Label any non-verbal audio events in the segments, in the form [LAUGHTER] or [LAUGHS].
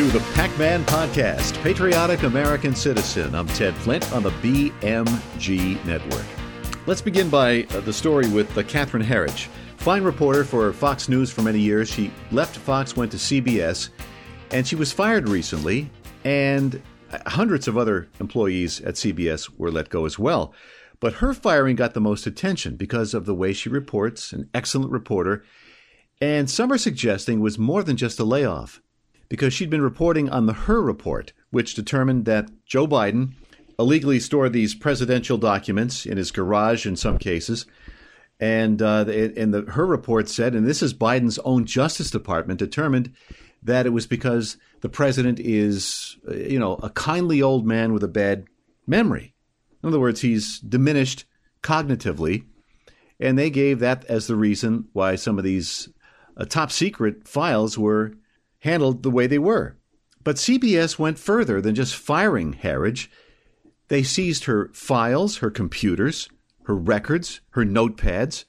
to the Pac Man Podcast, Patriotic American Citizen. I'm Ted Flint on the BMG Network. Let's begin by uh, the story with uh, Catherine Herridge. Fine reporter for Fox News for many years. She left Fox, went to CBS, and she was fired recently, and hundreds of other employees at CBS were let go as well. But her firing got the most attention because of the way she reports, an excellent reporter. And some are suggesting it was more than just a layoff because she'd been reporting on the Hur report, which determined that Joe Biden illegally stored these presidential documents in his garage in some cases. And uh, and the Hur report said, and this is Biden's own Justice Department determined that it was because the president is, you know, a kindly old man with a bad memory. In other words, he's diminished cognitively, and they gave that as the reason why some of these uh, top secret files were handled the way they were. But CBS went further than just firing Herridge. They seized her files, her computers, her records, her notepads.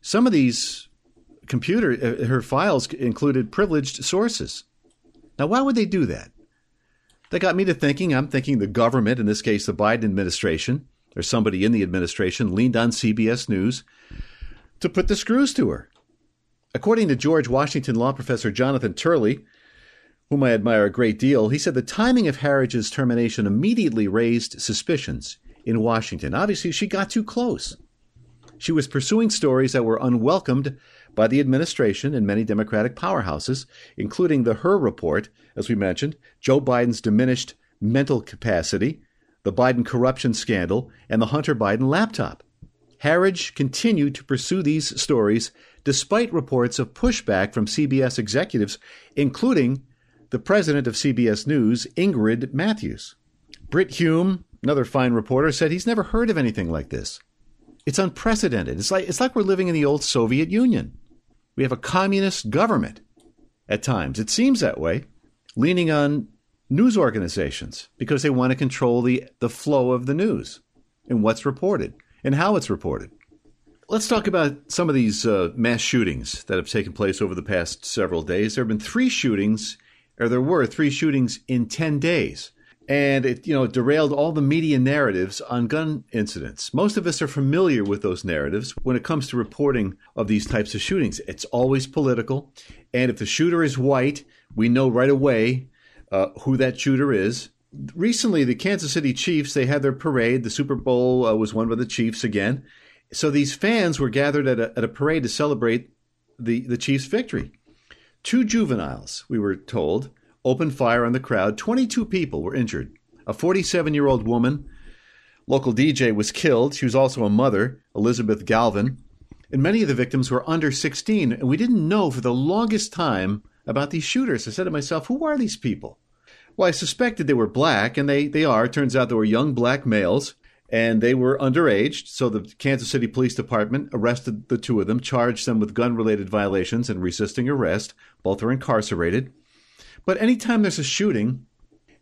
Some of these computer, uh, her files included privileged sources. Now, why would they do that? That got me to thinking. I'm thinking the government, in this case the Biden administration, or somebody in the administration, leaned on CBS News to put the screws to her. According to George Washington law professor Jonathan Turley, whom I admire a great deal, he said the timing of Herridge's termination immediately raised suspicions in Washington. Obviously, she got too close. She was pursuing stories that were unwelcomed by the administration and many Democratic powerhouses, including the Hur report, as we mentioned, Joe Biden's diminished mental capacity, the Biden corruption scandal, and the Hunter Biden laptop. Herridge continued to pursue these stories despite reports of pushback from CBS executives, including the president of CBS News, Ingrid Matthews. Brit Hume, another fine reporter, said he's never heard of anything like this. It's unprecedented. It's like, it's like we're living in the old Soviet Union. We have a communist government at times. It seems that way, leaning on news organizations because they want to control the, the flow of the news and what's reported and how it's reported. Let's talk about some of these uh, mass shootings that have taken place over the past several days. There have been three shootings, or there were three shootings in 10 days. And it, you know, derailed all the media narratives on gun incidents. Most of us are familiar with those narratives when it comes to reporting of these types of shootings. It's always political. And if the shooter is white, we know right away uh, who that shooter is. Recently, the Kansas City Chiefs, they had their parade. The Super Bowl uh, was won by the Chiefs again. So these fans were gathered at a, at a parade to celebrate the, the Chiefs' victory. Two juveniles, we were told, opened fire on the crowd. 22 people were injured. A 47 year old woman, local DJ, was killed. She was also a mother, Elizabeth Galvin. And many of the victims were under 16. And we didn't know for the longest time about these shooters. I said to myself, who are these people? Well, I suspected they were black, and they, they are. It turns out they were young black males and they were underage. So the Kansas City Police Department arrested the two of them, charged them with gun related violations and resisting arrest. Both are incarcerated. But anytime there's a shooting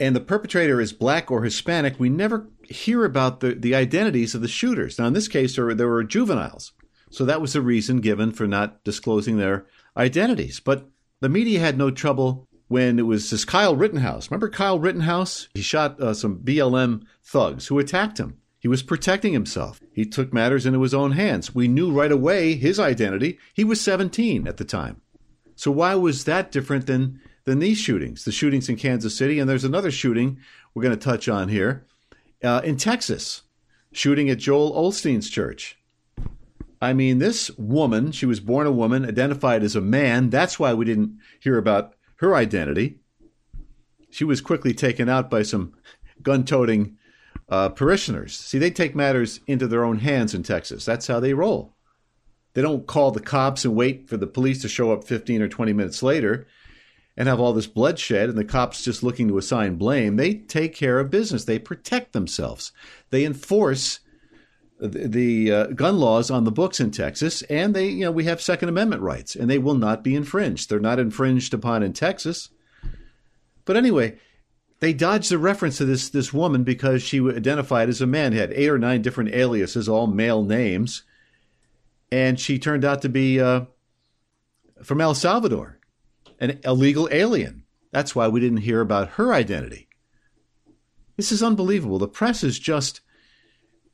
and the perpetrator is black or Hispanic, we never hear about the, the identities of the shooters. Now, in this case, there were, there were juveniles. So that was the reason given for not disclosing their identities. But the media had no trouble when it was this Kyle Rittenhouse. Remember Kyle Rittenhouse? He shot uh, some BLM thugs who attacked him. He was protecting himself. He took matters into his own hands. We knew right away his identity. He was 17 at the time. So why was that different than than these shootings? The shootings in Kansas City, and there's another shooting we're going to touch on here uh, in Texas, shooting at Joel Osteen's church. I mean, this woman, she was born a woman, identified as a man. That's why we didn't hear about her identity. She was quickly taken out by some gun toting uh, parishioners. See, they take matters into their own hands in Texas. That's how they roll. They don't call the cops and wait for the police to show up 15 or 20 minutes later and have all this bloodshed and the cops just looking to assign blame. They take care of business. They protect themselves. They enforce the, uh, gun laws on the books in Texas, and they, you know, we have Second Amendment rights, and they will not be infringed. They're not infringed upon in Texas. But anyway, they dodged the reference to this this woman because she identified as a man, had eight or nine different aliases, all male names, and she turned out to be uh, from El Salvador, an illegal alien. That's why we didn't hear about her identity. This is unbelievable. The press is just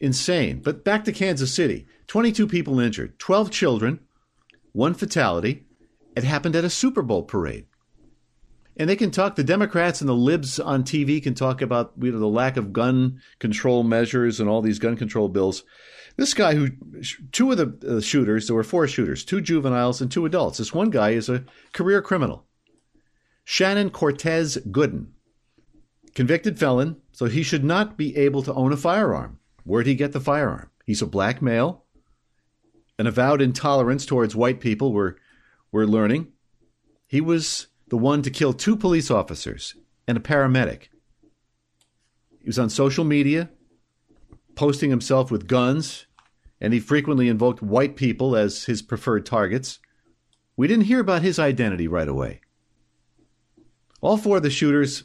insane. But back to Kansas City 22 people injured, 12 children, one fatality. It happened at a Super Bowl parade. And they can talk, the Democrats and the libs on TV can talk about you know, the lack of gun control measures and all these gun control bills. This guy who, two of the uh, shooters, there were four shooters, two juveniles and two adults. This one guy is a career criminal. Shannon Cortez Gooden, convicted felon, so he should not be able to own a firearm. Where'd he get the firearm? He's a black male. An avowed intolerance towards white people, we're, we're learning. He was the one to kill two police officers and a paramedic. He was on social media, posting himself with guns, and he frequently invoked white people as his preferred targets. We didn't hear about his identity right away. All four of the shooters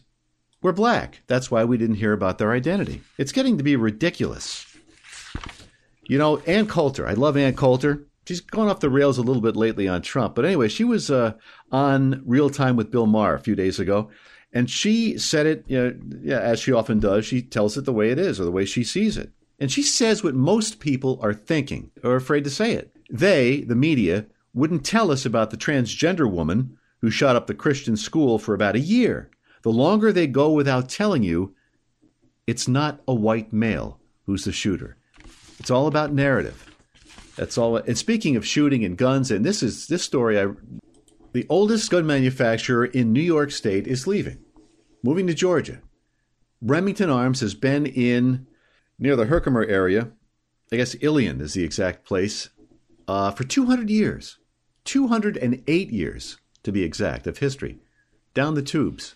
were black. That's why we didn't hear about their identity. It's getting to be ridiculous. You know, Ann Coulter, I love Ann Coulter. She's gone off the rails a little bit lately on Trump. But anyway, she was uh, on Real Time with Bill Maher a few days ago. And she said it, you know, yeah, as she often does. She tells it the way it is or the way she sees it. And she says what most people are thinking or afraid to say it. They, the media, wouldn't tell us about the transgender woman who shot up the Christian school for about a year. The longer they go without telling you, it's not a white male who's the shooter. It's all about narrative. That's all. And speaking of shooting and guns, and this is this story. I, the oldest gun manufacturer in New York State is leaving, moving to Georgia. Remington Arms has been in near the Herkimer area. I guess Ilion is the exact place uh, for 200 years, 208 years to be exact of history, down the tubes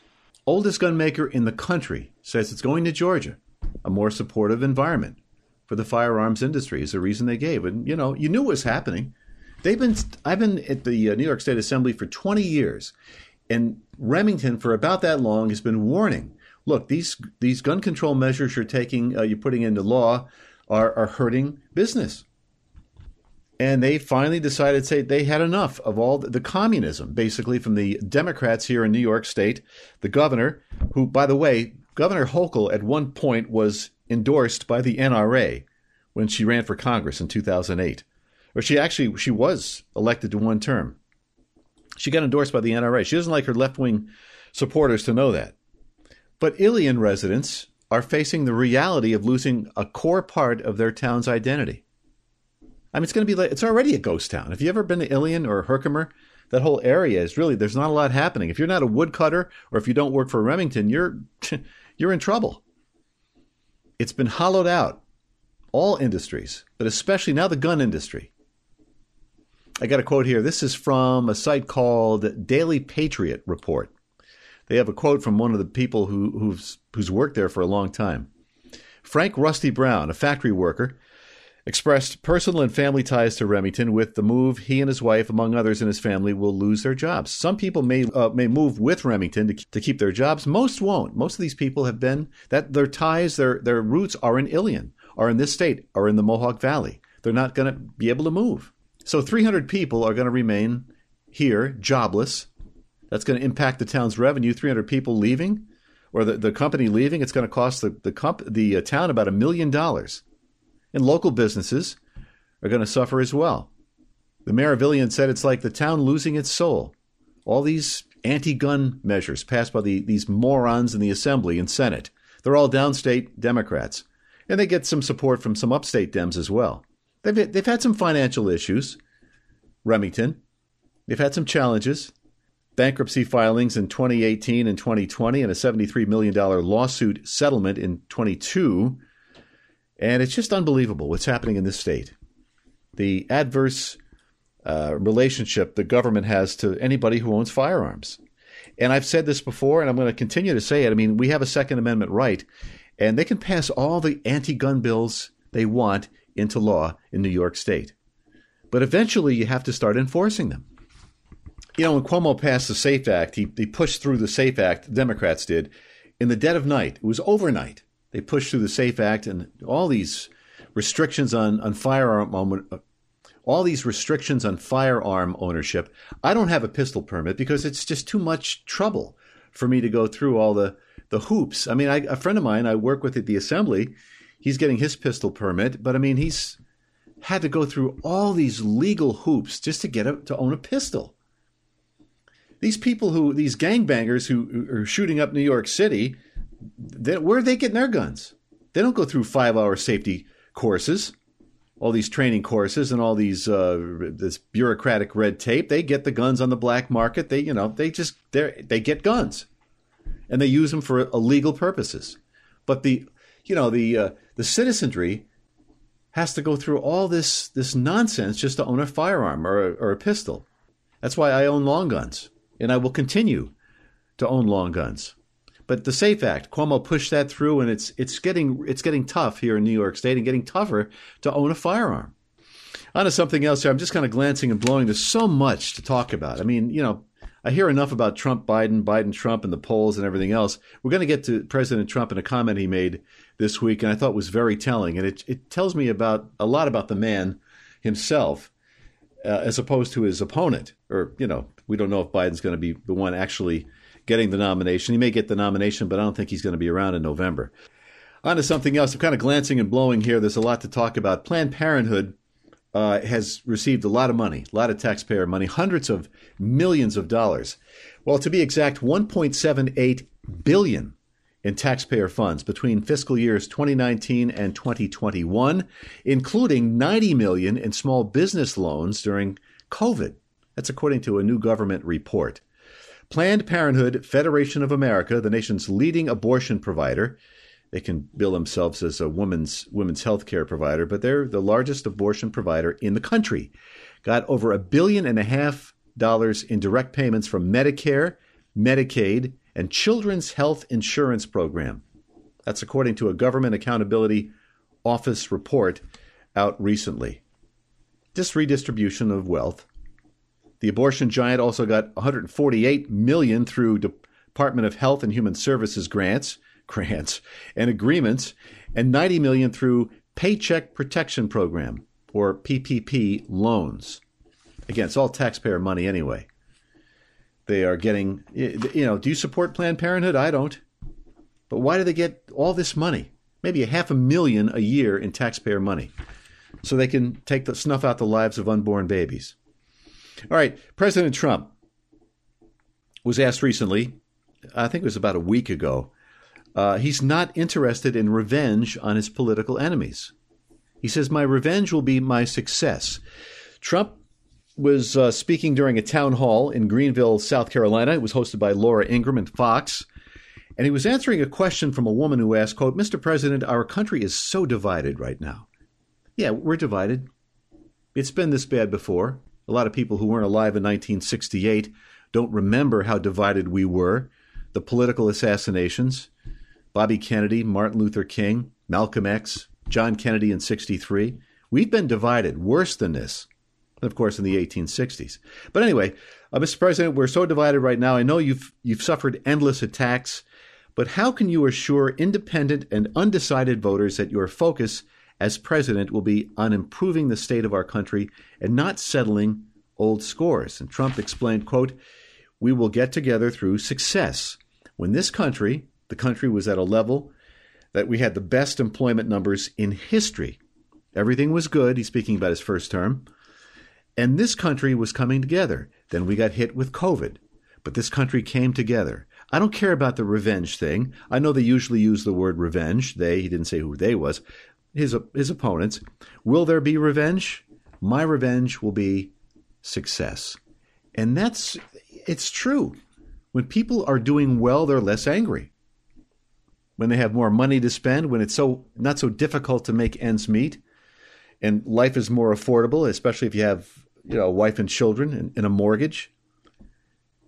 oldest gun maker in the country, says it's going to Georgia, a more supportive environment for the firearms industry is the reason they gave. And you know, you knew what was happening. They've been I've been at the uh, New York State Assembly for 20 years, and Remington for about that long has been warning. Look, these these gun control measures you're taking, uh, you're putting into law, are are hurting business and they finally decided say they had enough of all the, the, communism, basically from the Democrats here in New York State. The governor, who, by the way, Governor Hochul at one point was endorsed by the NRA when she ran for Congress in 2008, or she actually she was elected to one term. She got endorsed by the NRA. She doesn't like her left wing supporters to know that. But Ilion residents are facing the reality of losing a core part of their town's identity. I mean, it's going to be like it's already a ghost town. Have you ever been to Ilion or Herkimer? That whole area is really there's not a lot happening. If you're not a woodcutter or if you don't work for Remington, you're [LAUGHS] you're in trouble. It's been hollowed out. All industries, but especially now the gun industry. I got a quote here. This is from a site called Daily Patriot Report. They have a quote from one of the people who, who's who's worked there for a long time. Frank Rusty Brown, a factory worker, expressed personal and family ties to Remington. With the move, he and his wife, among others in his family, will lose their jobs. Some people may uh, may move with Remington to, to keep their jobs. Most won't. Most of these people have been that their ties, their their roots are in Ilion, are in this state, are in the Mohawk Valley. They're not going to be able to move. So 300 people are going to remain here, jobless. That's going to impact the town's revenue. 300 people leaving, or the, the company leaving, it's going to cost the the, comp- the uh, town about a million dollars and local businesses are going to suffer as well. The mayor of Ilion said it's like the town losing its soul. All these anti gun measures passed by the, these morons in the Assembly and Senate, they're all downstate Democrats. And they get some support from some upstate Dems as well. They've, they've had some financial issues, Remington. They've had some challenges, bankruptcy filings in 2018 and 2020, and a $73 million lawsuit settlement in 22 and it's just unbelievable what's happening in this state. The adverse uh, relationship the government has to anybody who owns firearms. And I've said this before, and I'm going to continue to say it. I mean, we have a Second Amendment right, and they can pass all the anti gun bills they want into law in New York State. But eventually, you have to start enforcing them. You know, when Cuomo passed the SAFE Act, he, he pushed through the SAFE Act, Democrats did, in the dead of night. It was overnight. They pushed through the SAFE Act and all these restrictions on, on firearm uh, all these restrictions on firearm ownership. I don't have a pistol permit because it's just too much trouble for me to go through all the the hoops. I mean, I, a friend of mine I work with at the assembly, he's getting his pistol permit, but I mean, he's had to go through all these legal hoops just to get a, to own a pistol. These people who, these gangbangers who, who are shooting up New York City, they, where are they getting their guns? They don't go through five hour safety courses, all these training courses, and all these uh, this bureaucratic red tape. They get the guns on the black market. They, you know, they just they they get guns, and they use them for illegal purposes. But the, you know, the uh, the citizenry has to go through all this this nonsense just to own a firearm or a, or a pistol. That's why I own long guns, and I will continue to own long guns. But the SAFE Act, Cuomo pushed that through, and it's it's getting it's getting tough here in New York State, and getting tougher to own a firearm. On to something else here. I'm just kind of glancing and blowing. There's so much to talk about. I mean, you know, I hear enough about Trump, Biden, Biden, Trump, and the polls and everything else. We're going to get to President Trump and a comment he made this week, and I thought was very telling. And it, it tells me about a lot about the man himself, uh, as opposed to his opponent. Or, you know, we don't know if Biden's going to be the one actually getting the nomination. He may get the nomination, but I don't think he's going to be around in November. On to something else. I'm kind of glancing and blowing here. There's a lot to talk about. Planned Parenthood uh, has received a lot of money, a lot of taxpayer money, hundreds of millions of dollars. Well, to be exact, 1.78 billion in taxpayer funds between fiscal years 2019 and 2021, including 90 million in small business loans during COVID. That's according to a new government report. Planned Parenthood Federation of America, the nation's leading abortion provider, they can bill themselves as a women's women's health care provider, but they're the largest abortion provider in the country. Got over a billion and a half dollars in direct payments from Medicare, Medicaid, and Children's Health Insurance Program. That's according to a Government Accountability Office report out recently. This redistribution of wealth the abortion giant also got 148 million through Department of Health and Human Services grants, [LAUGHS] grants and agreements, and 90 million through Paycheck Protection Program or PPP loans. Again, it's all taxpayer money anyway. They are getting, you know, do you support Planned Parenthood? I don't. But why do they get all this money? Maybe a half a million a year in taxpayer money so they can take the snuff out the lives of unborn babies. All right, President Trump was asked recently, I think it was about a week ago, uh, he's not interested in revenge on his political enemies. He says, My revenge will be my success. Trump was uh, speaking during a town hall in Greenville, South Carolina. It was hosted by Laura Ingraham and Fox. And he was answering a question from a woman who asked, quote, Mr. President, our country is so divided right now. Yeah, we're divided. It's been this bad before. A lot of people who weren't alive in 1968 don't remember how divided we were. The political assassinations, Bobby Kennedy, Martin Luther King, Malcolm X, John Kennedy in 63. We've been divided worse than this, of course, in the 1860s. But anyway, uh, Mr. President, we're so divided right now. I know you've you've suffered endless attacks, but how can you assure independent and undecided voters that your focus as president will be on improving the state of our country and not settling old scores. And Trump explained, quote, we will get together through success. When this country, the country was at a level that we had the best employment numbers in history. Everything was good. He's speaking about his first term. And this country was coming together. Then we got hit with COVID. But this country came together. I don't care about the revenge thing. I know they usually use the word revenge. They, he didn't say who they was, his, his opponents. Will there be revenge? My revenge will be success. And that's, it's true. When people are doing well, they're less angry. When they have more money to spend, when it's so not so difficult to make ends meet, and life is more affordable, especially if you have you know a wife and children and, and a mortgage.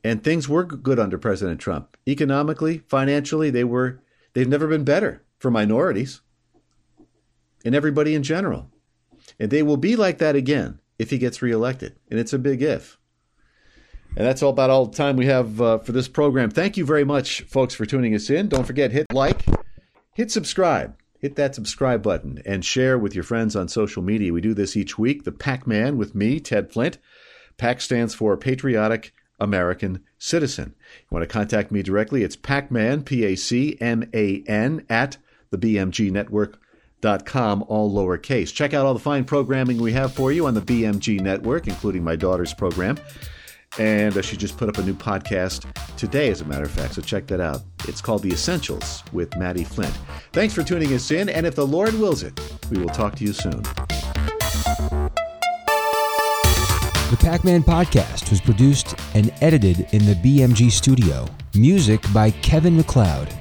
And things were good under President Trump. Economically, financially, they were they've never been better for minorities and everybody in general. And they will be like that again if he gets reelected. And it's a big if. And that's all about all the time we have uh, for this program. Thank you very much, folks, for tuning us in. Don't forget, hit like, hit subscribe, hit that subscribe button, and share with your friends on social media. We do this each week. The Pac Man with me, Ted Flint. PAC stands for Patriotic American Citizen. You want to contact me directly? It's Pacman, P A C M A N, at the BMG Network com, all lowercase. Check out all the fine programming we have for you on the BMG network, including my daughter's program. And uh, she just put up a new podcast today, as a matter of fact, so check that out. It's called The Essentials with Maddie Flint. Thanks for tuning us in, and if the Lord wills it, we will talk to you soon. The Pac Man podcast was produced and edited in the BMG studio. Music by Kevin MacLeod.